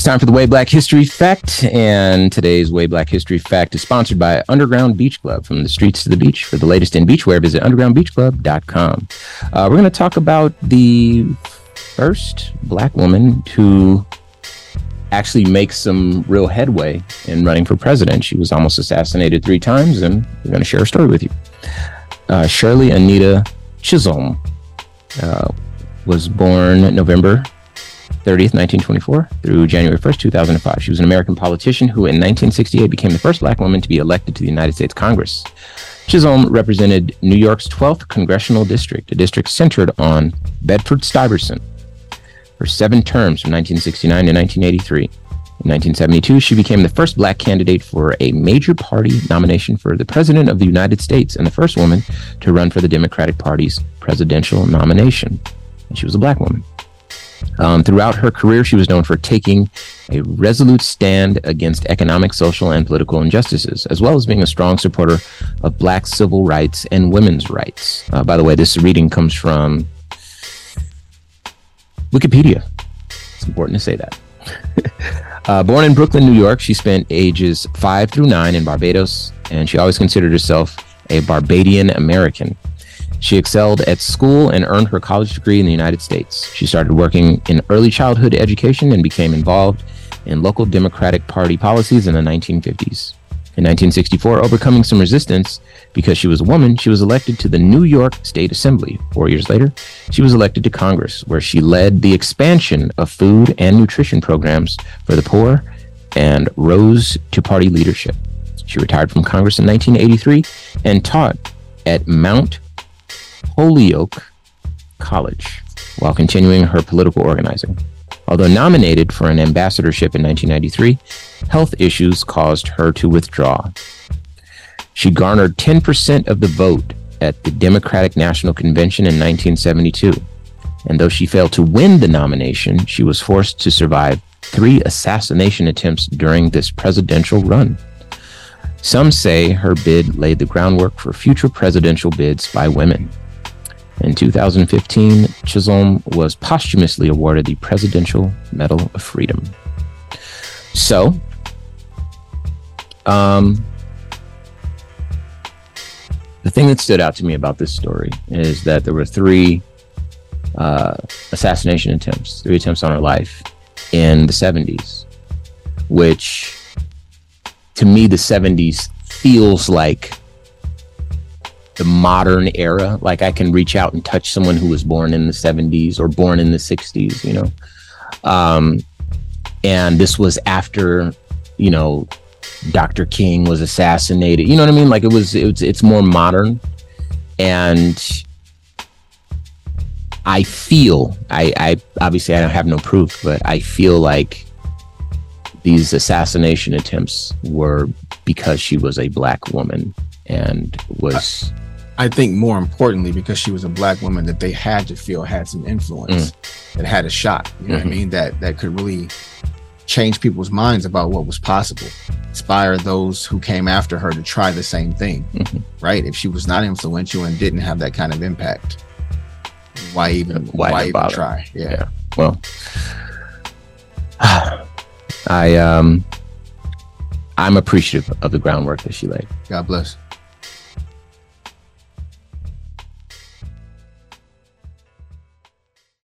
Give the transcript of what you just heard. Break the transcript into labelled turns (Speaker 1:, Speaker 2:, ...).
Speaker 1: It's time for the Way Black History Fact, and today's Way Black History Fact is sponsored by Underground Beach Club. From the streets to the beach. For the latest in beachwear, visit undergroundbeachclub.com. Uh, we're going to talk about the first black woman to actually make some real headway in running for president. She was almost assassinated three times, and we're going to share a story with you. Uh, Shirley Anita Chisholm uh, was born November 30th, 1924 through January 1st, 2005. She was an American politician who in 1968 became the first black woman to be elected to the United States Congress. Chisholm represented New York's 12th congressional district, a district centered on Bedford Stuyvesant, for seven terms from 1969 to 1983. In 1972, she became the first black candidate for a major party nomination for the President of the United States and the first woman to run for the Democratic Party's presidential nomination. And she was a black woman. Um, throughout her career, she was known for taking a resolute stand against economic, social, and political injustices, as well as being a strong supporter of black civil rights and women's rights. Uh, by the way, this reading comes from Wikipedia. It's important to say that. uh, born in Brooklyn, New York, she spent ages five through nine in Barbados, and she always considered herself a Barbadian American. She excelled at school and earned her college degree in the United States. She started working in early childhood education and became involved in local Democratic Party policies in the 1950s. In 1964, overcoming some resistance because she was a woman, she was elected to the New York State Assembly. Four years later, she was elected to Congress, where she led the expansion of food and nutrition programs for the poor and rose to party leadership. She retired from Congress in 1983 and taught at Mount Holyoke College while continuing her political organizing. Although nominated for an ambassadorship in 1993, health issues caused her to withdraw. She garnered 10% of the vote at the Democratic National Convention in 1972. And though she failed to win the nomination, she was forced to survive three assassination attempts during this presidential run. Some say her bid laid the groundwork for future presidential bids by women. In 2015, Chisholm was posthumously awarded the Presidential Medal of Freedom. So, um, the thing that stood out to me about this story is that there were three uh, assassination attempts, three attempts on her life in the 70s, which to me, the 70s feels like the modern era. Like I can reach out and touch someone who was born in the 70s or born in the 60s, you know. Um, and this was after, you know, Dr. King was assassinated. You know what I mean? Like it was, it's it's more modern. And I feel, I, I obviously I don't have no proof, but I feel like these assassination attempts were because she was a black woman and was
Speaker 2: I think more importantly, because she was a black woman that they had to feel had some influence, mm. that had a shot. You know mm-hmm. what I mm-hmm. mean? That that could really change people's minds about what was possible, inspire those who came after her to try the same thing. Mm-hmm. Right? If she was not influential and didn't have that kind of impact, why even why, why even try?
Speaker 1: Yeah. yeah. Well, I um I'm appreciative of the groundwork that she laid.
Speaker 2: God bless.